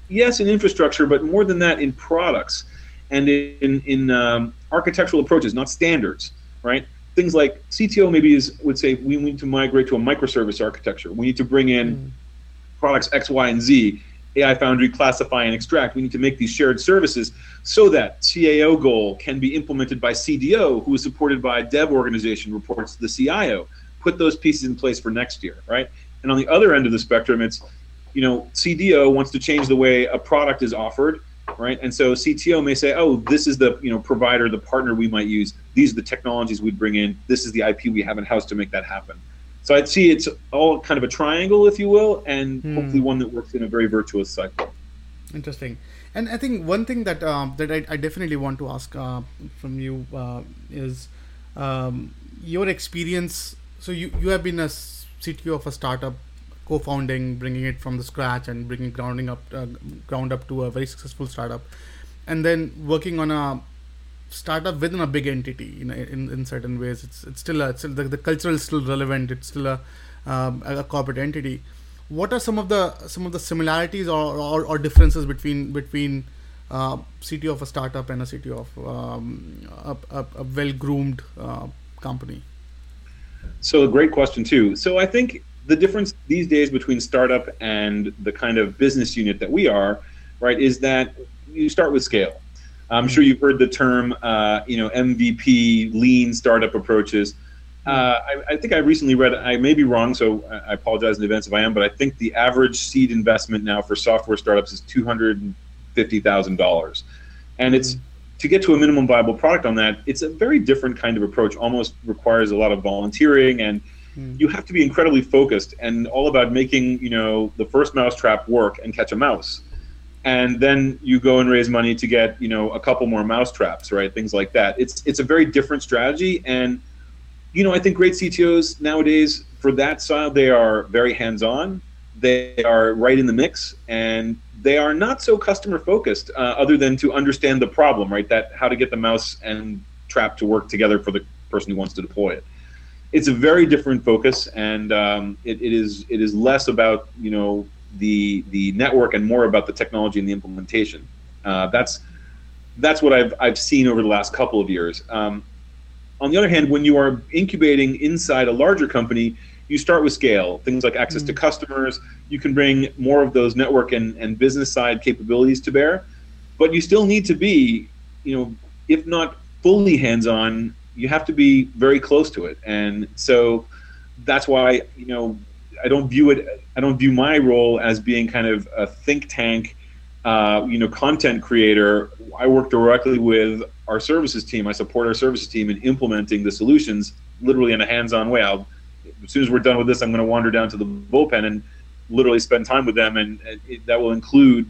Yes, in infrastructure, but more than that, in products and in in um, architectural approaches, not standards, right? Things like CTO maybe is would say we need to migrate to a microservice architecture. We need to bring in mm. products X, Y, and Z. AI Foundry, classify and extract. We need to make these shared services so that CAO goal can be implemented by CDO, who is supported by a dev organization, reports to the CIO. Put those pieces in place for next year, right? And on the other end of the spectrum, it's you know CDO wants to change the way a product is offered right? And so CTO may say, "Oh, this is the you know provider, the partner we might use. These are the technologies we'd bring in. This is the IP we have in house to make that happen." So I'd see it's all kind of a triangle, if you will, and hmm. hopefully one that works in a very virtuous cycle. Interesting. And I think one thing that um, that I, I, definitely want to ask uh, from you uh, is um, your experience. So you you have been a CTO of a startup co-founding, bringing it from the scratch, and bringing grounding up, uh, ground up to a very successful startup, and then working on a startup within a big entity. Know, in, in certain ways, it's it's still a, it's still, the, the culture is still relevant. It's still a um, a corporate entity. What are some of the some of the similarities or, or, or differences between between uh, CTO of a startup and a CTO of um, a, a, a well groomed uh, company? So, a great question, too. So, I think the difference these days between startup and the kind of business unit that we are, right, is that you start with scale. I'm sure you've heard the term, uh, you know, MVP, lean startup approaches. Uh, I, I, think I recently read, I may be wrong, so I apologize in advance if I am, but I think the average seed investment now for software startups is $250,000. And it's to get to a minimum viable product on that, it's a very different kind of approach, almost requires a lot of volunteering and mm. you have to be incredibly focused and all about making, you know, the first mousetrap work and catch a mouse and then you go and raise money to get you know a couple more mouse traps right? Things like that. It's it's a very different strategy. And you know i think great ctos nowadays for that style they are very hands on they are right in the mix. And they are not so customer focused uh, other than to understand the problem right? That how to get the mouse and trap to work together for the person who wants to deploy it. It's a very different focus. And um, it, it is it is less about you know the the network and more about the technology and the implementation. Uh, that's that's what I've I've seen over the last couple of years. Um, on the other hand, when you are incubating inside a larger company, you start with scale. Things like access mm-hmm. to customers. You can bring more of those network and, and business side capabilities to bear, but you still need to be, you know, if not fully hands on, you have to be very close to it. And so that's why you know I don't view it. I don't view my role as being kind of a think tank, uh, you know, content creator. I work directly with our services team. I support our services team in implementing the solutions, literally in a hands-on way. I'll, as soon as we're done with this, I'm going to wander down to the bullpen and literally spend time with them, and it, that will include,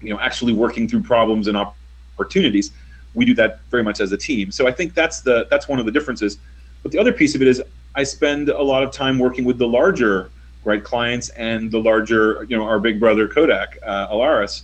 you know, actually working through problems and opportunities. We do that very much as a team. So I think that's the that's one of the differences. But the other piece of it is I spend a lot of time working with the larger right clients and the larger, you know, our big brother Kodak, uh, Alaris,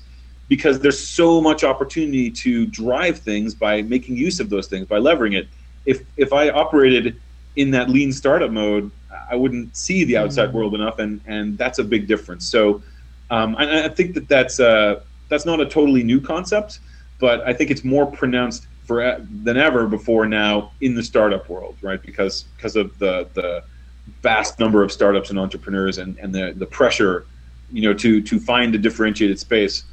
because there's so much opportunity to drive things by making use of those things by leveraging it. If if I operated in that lean startup mode, I wouldn't see the outside mm-hmm. world enough, and and that's a big difference. So, um, I, I think that that's uh, that's not a totally new concept, but I think it's more pronounced for than ever before now in the startup world, right? Because because of the the vast number of startups and entrepreneurs and, and the the pressure, you know, to to find a differentiated space.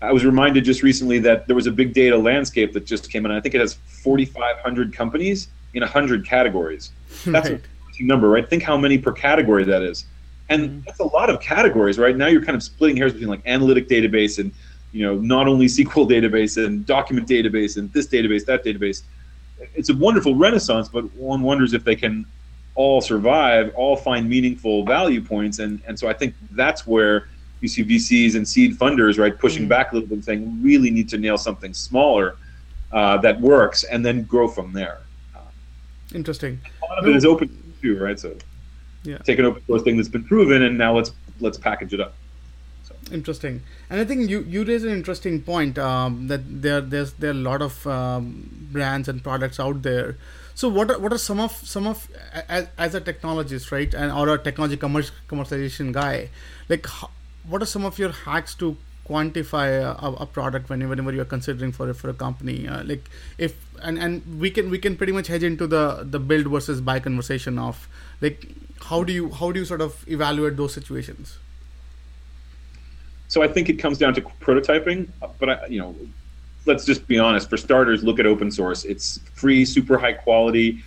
I was reminded just recently that there was a big data landscape that just came in. I think it has 4,500 companies in 100 categories. [LAUGHS] That's right. a number, right? Think how many per category that is. And mm-hmm. that's a lot of categories, right? Now you're kind of splitting hairs between like analytic database and you know, not only SQL database and document database and this database, that database. It's a wonderful renaissance, but one wonders if they can all survive, all find meaningful value points, and and so I think that's where you see VCs and seed funders right pushing mm-hmm. back a little bit, and saying we really need to nail something smaller uh, that works, and then grow from there. Interesting. A lot of it is open too, right? So yeah. take an open source thing that's been proven, and now let's let's package it up. Interesting, and I think you you raise an interesting point um, that there there's there are a lot of um, brands and products out there. So what are, what are some of some of as, as a technologist, right, and or a technology commerce, commercialization guy, like what are some of your hacks to quantify a, a product whenever, you're considering for a, for a company? Uh, like if and and we can we can pretty much hedge into the the build versus buy conversation of like how do you how do you sort of evaluate those situations so I think it comes down to prototyping, but I, you know, let's just be honest. For starters, look at open source. It's free, super high quality.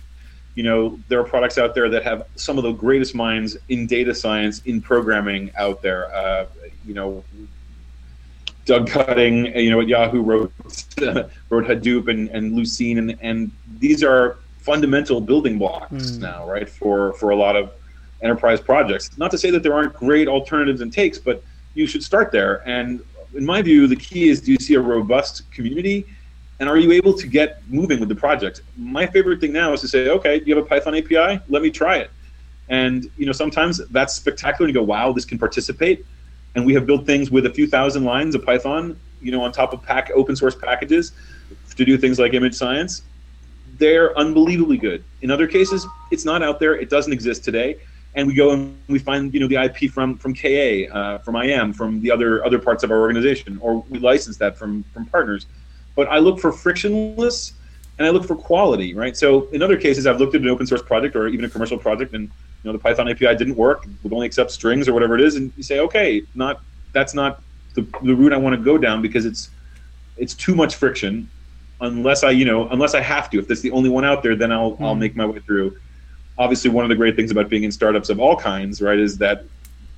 You know, there are products out there that have some of the greatest minds in data science, in programming out there. Uh, you know, Doug Cutting, you know, at Yahoo wrote [LAUGHS] wrote Hadoop and, and Lucene, and and these are fundamental building blocks mm. now, right? For for a lot of enterprise projects. Not to say that there aren't great alternatives and takes, but you should start there. And in my view, the key is do you see a robust community? And are you able to get moving with the project? My favorite thing now is to say, okay, you have a Python API? Let me try it. And you know, sometimes that's spectacular and you go, wow, this can participate. And we have built things with a few thousand lines of Python, you know, on top of pack open source packages to do things like image science. They're unbelievably good. In other cases, it's not out there, it doesn't exist today and we go and we find you know the IP from from KA, uh, from IM, from the other other parts of our organization, or we license that from from partners. But I look for frictionless and I look for quality, right? So in other cases, I've looked at an open source project or even a commercial project, and you know the Python API didn't work, would only accept strings or whatever it is, and you say, okay, not that's not the, the route I want to go down because it's it's too much friction. Unless I, you know, unless I have to. If that's the only one out there, then I'll mm. I'll hmm. make my way through. Obviously, one of the great things about being in startups of all kinds, right, is that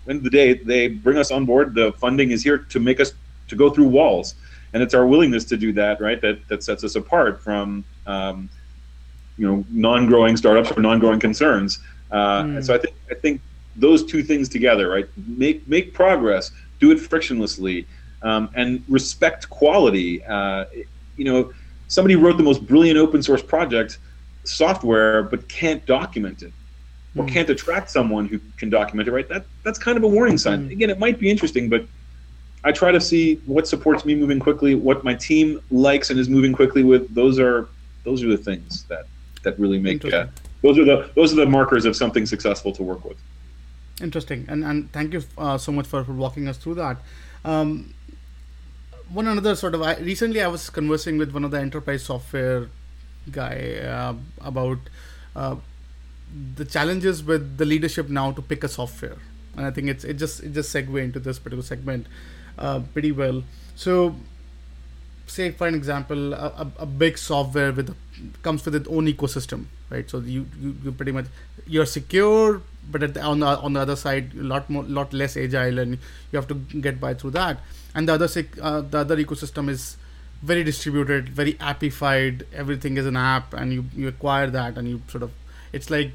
end of the day, they bring us on board. The funding is here to make us to go through walls, and it's our willingness to do that, right, that that sets us apart from um, you know non-growing startups or non-growing concerns. Uh, mm. So I think I think those two things together, right, make make progress, do it frictionlessly, um, and respect quality. Uh, you know, somebody wrote the most brilliant open source project software, but can't document it. Or mm. can't attract someone who can document it right? That that's kind of a warning sign. Mm. again it might be interesting but i try to see what supports me moving quickly what my team likes and is moving quickly with. Those are those are the things that that really make uh, those are the those are the markers of something successful to work with. Interesting. And and thank you uh, so much for, for walking us through that. Um, one another sort of I, recently i was conversing with one of the enterprise software guy uh, about uh, the challenges with the leadership now to pick a software. And i think it's it just it just segue into this particular segment uh, pretty well. So say for an example a, a big software with comes with its own ecosystem right? So you, you, you pretty much you're secure but the, on the on the other side a lot more lot less agile and you have to get by through that. And the other uh, the other ecosystem is very distributed very appified. Everything is an app and you you acquire that and you sort of it's like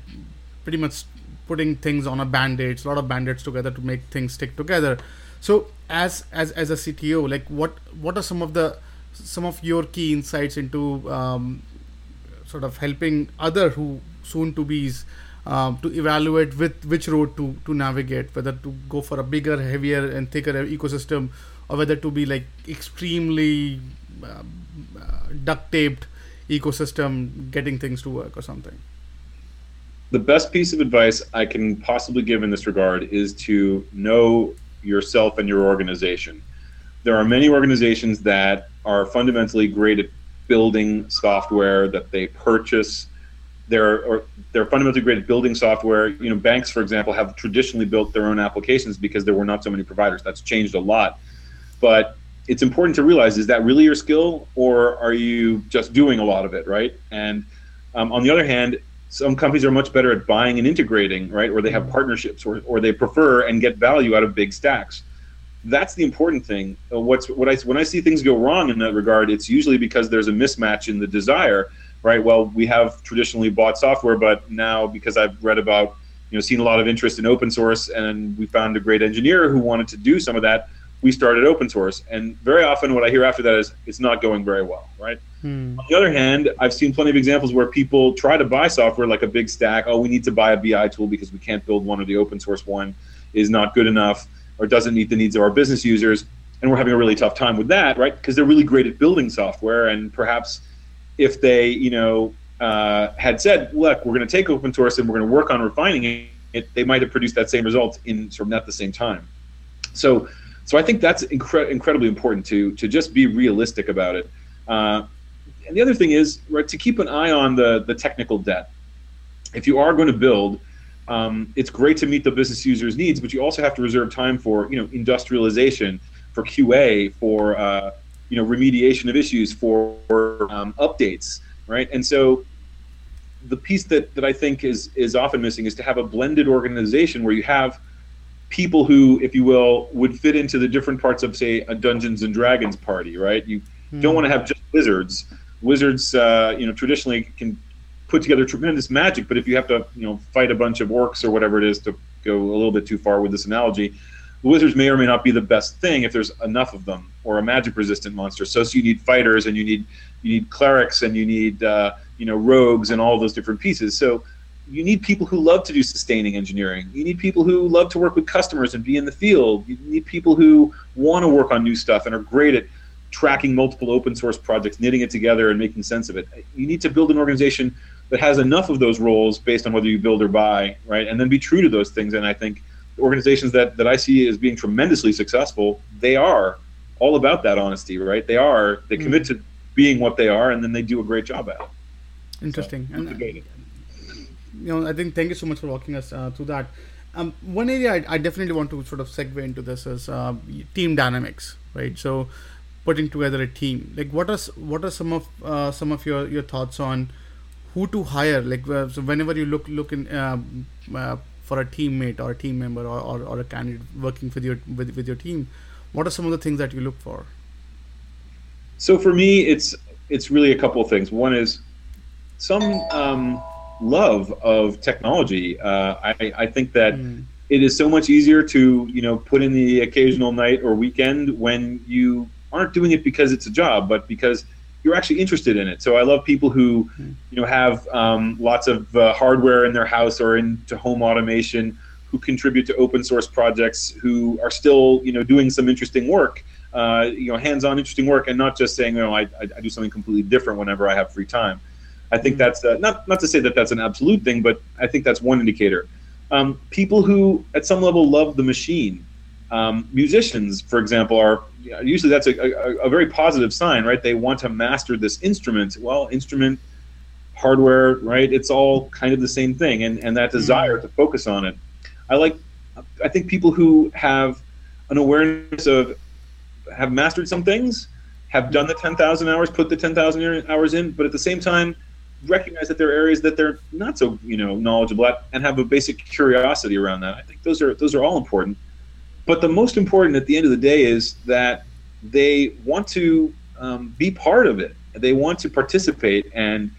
pretty much putting things on a band-aid. A lot of band-aids together to make things stick together. So as as as a cto like what what are some of the some of your key insights into um, sort of helping other who soon to be's um, to evaluate with which road to to navigate whether to go for a bigger heavier and thicker ecosystem or whether to be like extremely uh, uh, duct taped ecosystem getting things to work or something the best piece of advice I can possibly give in this regard is to know yourself and your organization. There are many organizations that are fundamentally great at building software that they purchase. They're or they're fundamentally great at building software. You know, banks, for example, have traditionally built their own applications because there were not so many providers. That's changed a lot, but it's important to realize: is that really your skill, or are you just doing a lot of it, right? And um, on the other hand, some companies are much better at buying and integrating, right? Or they have partnerships, or, or they prefer and get value out of big stacks. That's the important thing. Uh, what's what I when I see things go wrong in that regard, it's usually because there's a mismatch in the desire, right? Well, we have traditionally bought software, but now because I've read about, you know, seen a lot of interest in open source, and we found a great engineer who wanted to do some of that we started open source. And very often, what I hear after that is it's not going very well, right? Hmm. On the other hand, I've seen plenty of examples where people try to buy software like a big stack. Oh, we need to buy a BI tool because we can't build one, or the open source one is not good enough, or doesn't meet the needs of our business users. And we're having a really tough time with that, right? Because they're really great at building software, and perhaps if they, you know, uh, had said, "Look, we're going to take open source and we're going to work on refining it," they might have produced that same result in sort of not the same time. So so I think that's incre- incredibly important to to just be realistic about it. Uh, and the other thing is right to keep an eye on the the technical debt. If you are going to build, um, it's great to meet the business users' needs, but you also have to reserve time for you know industrialization, for QA, for uh, you know remediation of issues, for, um, updates, right? And so the piece that that I think is is often missing is to have a blended organization where you have people who, if you will, would fit into the different parts of, say, a Dungeons and Dragons party, right? You mm. don't want to have just wizards. Wizards, uh, you know, traditionally can put together tremendous magic, but if you have to, you know, fight a bunch of orcs or whatever it is to go a little bit too far with this analogy, the wizards may or may not be the best thing if there's enough of them, or a magic-resistant monster. So, so you need fighters, and you need you need clerics, and you need uh, you know rogues, and all those different pieces. So you need people who love to do sustaining engineering. You need people who love to work with customers and be in the field. You need people who want to work on new stuff and are great at tracking multiple open source projects, knitting it together, and making sense of it. You need to build an organization that has enough of those roles based on whether you build or buy, right? And then be true to those things. And I think organizations that, that I see as being tremendously successful, they are all about that honesty, right? They are, they commit mm-hmm. to being what they are, and then they do a great job at it. Interesting. So, and, uh, you know, I think thank you so much for walking us uh, through that. Um, one area I, I, definitely want to sort of segue into this is uh, team dynamics, right? So, putting together a team. Like, what are what are some of uh, some of your, your thoughts on who to hire? Like, uh, so whenever you look look in um, uh, for a teammate or a team member or, or, or a candidate working with your with, with your team, what are some of the things that you look for? So for me, it's it's really a couple of things. One is some um, love of technology. Uh, I, I think that mm. it is so much easier to you know put in the occasional night or weekend when you aren't doing it because it's a job, but because you're actually interested in it. So I love people who hmm. you know have um, lots of uh, hardware in their house or into home automation, who contribute to open source projects, who are still you know doing some interesting work uh, you know, hands-on, interesting work, and not just saying, you know, I, I, do something completely different whenever I have free time. I think mm-hmm. that's uh, not not to say that that's an absolute thing, but I think that's one indicator. Um, people who, at some level, love the machine. Um, musicians, for example, are usually that's a, a, a, very positive sign, right? They want to master this instrument. Well, instrument, hardware, right? It's all kind of the same thing, and and that mm-hmm. desire to focus on it. I like. I think people who have an awareness of have mastered some things, have done the 10,000 hours, put the 10,000 hours in, but at the same time, recognize that there are areas that they're not so you know knowledgeable at, and have a basic curiosity around that. I think those are those are all important. But the most important at the end of the day is that they want to um, be part of it. They want to participate, and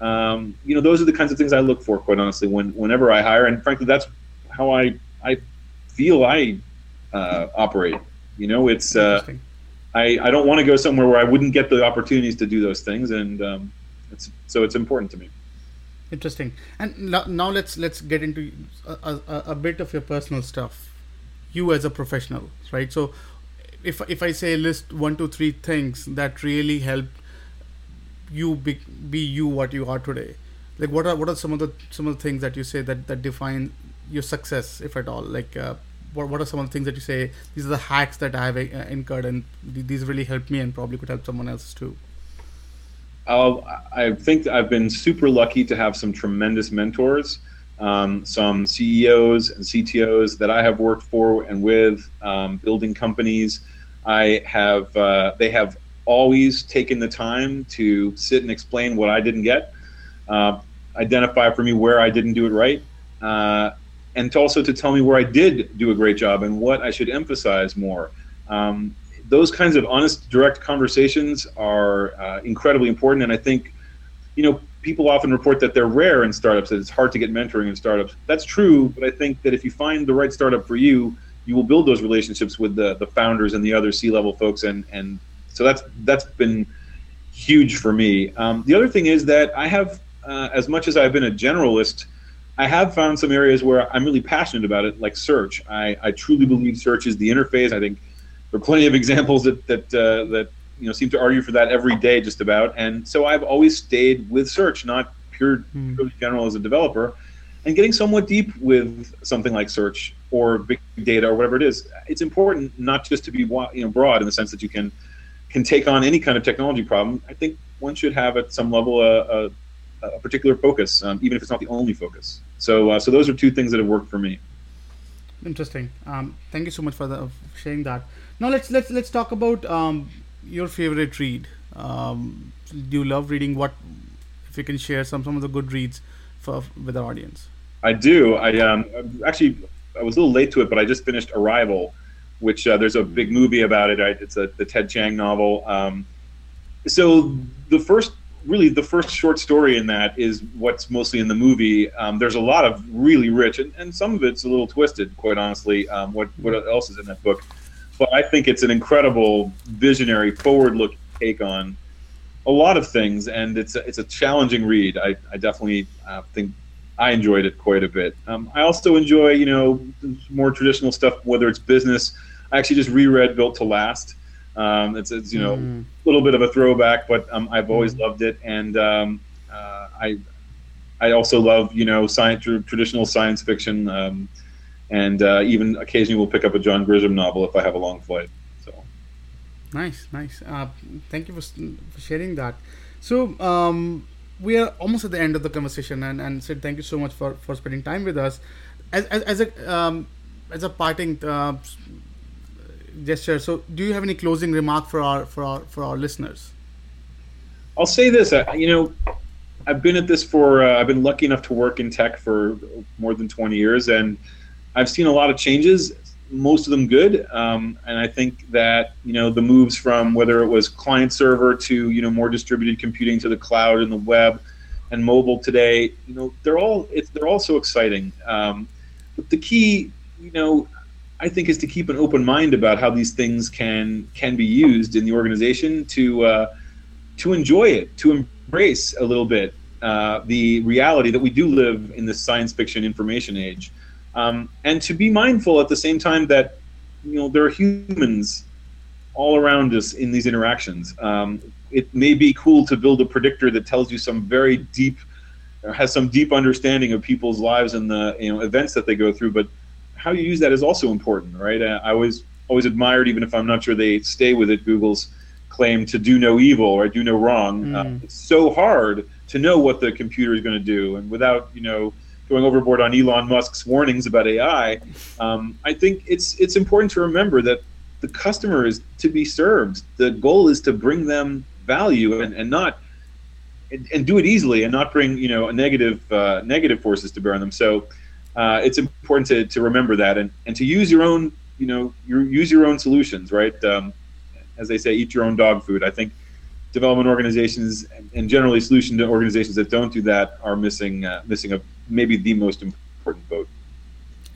um, you know those are the kinds of things I look for. Quite honestly, when whenever I hire, and frankly, that's how I I feel I uh, operate. You know, it's uh, I I don't want to go somewhere where I wouldn't get the opportunities to do those things, and um, it's so it's important to me. Interesting. And now, let's let's get into a, a, a bit of your personal stuff. You as a professional, right? So, if if I say list one, two, three things that really helped you be, be you what you are today, like what are what are some of the some of the things that you say that that define your success, if at all? Like uh, what, what are some of the things that you say these are the hacks that i have uh, incurred and these really helped me and probably could help someone else too uh, i think i've been super lucky to have some tremendous mentors um, some ceos and ctos that i have worked for and with um, building companies i have uh, they have always taken the time to sit and explain what i didn't get uh, identify for me where i didn't do it right uh, and to also to tell me where I did do a great job and what I should emphasize more. Um, those kinds of honest, direct conversations are uh, incredibly important, and I think, you know, people often report that they're rare in startups. That it's hard to get mentoring in startups. That's true, but I think that if you find the right startup for you, you will build those relationships with the the founders and the other C-level folks, and and so that's that's been huge for me. Um, the other thing is that I have, uh, as much as I've been a generalist I have found some areas where I'm really passionate about it, like search. I, I truly believe search is the interface. I think there are plenty of examples that that uh, that you know seem to argue for that every day, just about. And so I've always stayed with search, not pure mm. purely general as a developer, and getting somewhat deep with something like search or big data or whatever it is. It's important not just to be you know broad in the sense that you can can take on any kind of technology problem. I think one should have at some level a, a a particular focus, um, even if it's not the only focus. So, uh, so those are two things that have worked for me. Interesting. Um, thank you so much for, the, sharing that. Now let's let's let's talk about um, your favorite read. Um, do you love reading? What if you can share some some of the good reads for with our audience? I do. I um, actually I was a little late to it, but I just finished Arrival, which uh, there's a big movie about it. It's a the Ted Chiang novel. Um, so the first really the first short story in that is what's mostly in the movie. Um, there's a lot of really rich, and, and some of it's a little twisted, quite honestly. Um, what what else is in that book? But I think it's an incredible, visionary, forward-looking take on a lot of things, and it's a, it's a challenging read. I, I definitely uh, think I enjoyed it quite a bit. Um, I also enjoy, you know, more traditional stuff, whether it's business. I actually just reread Built to Last. Um, it's, it's, you know mm. a little bit of a throwback, but um, I've always mm. loved it, and um, uh, I I also love you know science traditional science fiction, um, and uh, even occasionally we'll pick up a John Grisham novel if I have a long flight. So nice, nice. Uh, thank you for, for sharing that. So um, we are almost at the end of the conversation, and, and Sid, thank you so much for, for spending time with us. As, as, as a um, as a parting uh, gesture, so do you have any closing remark for our for our for our listeners? I'll say this. Uh, you know, I've been at this for. Uh, I've been lucky enough to work in tech for more than 20 years, and I've seen a lot of changes. Most of them good, um, and I think that you know the moves from whether it was client server to you know more distributed computing to the cloud and the web and mobile today. You know, they're all they're all so exciting. Um, but the key, you know, I think is to keep an open mind about how these things can can be used in the organization to uh, to enjoy it, to embrace a little bit uh, the reality that we do live in this science fiction information age, um, and to be mindful at the same time that you know there are humans all around us in these interactions. Um, it may be cool to build a predictor that tells you some very deep, or has some deep understanding of people's lives and the you know events that they go through, but how you use that is also important, right? Uh, I always always admired, even if I'm not sure they stay with it, Google's claim to do no evil or do no wrong. Mm. Uh, it's so hard to know what the computer is going to do, and without you know going overboard on Elon Musk's warnings about AI, um, I think it's it's important to remember that the customer is to be served. The goal is to bring them value and, and not and, and do it easily and not bring you know a negative uh, negative forces to bear on them. So uh, it's important to, to remember that and, and to use your own you know your, use your own solutions right um, as they say eat your own dog food i think development organizations and generally solution to organizations that don't do that are missing uh, missing a maybe the most important vote.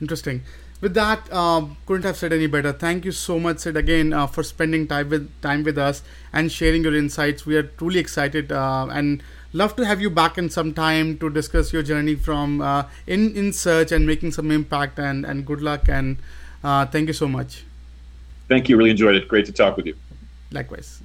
interesting. With that um, couldn't have said any better. Thank you so much sid again uh, for spending time with time with us and sharing your insights. We are truly excited uh, and love to have you back in some time to discuss your journey from uh, in in search and making some impact and and good luck and uh, thank you so much. Thank you. Really enjoyed it. Great to talk with you. Likewise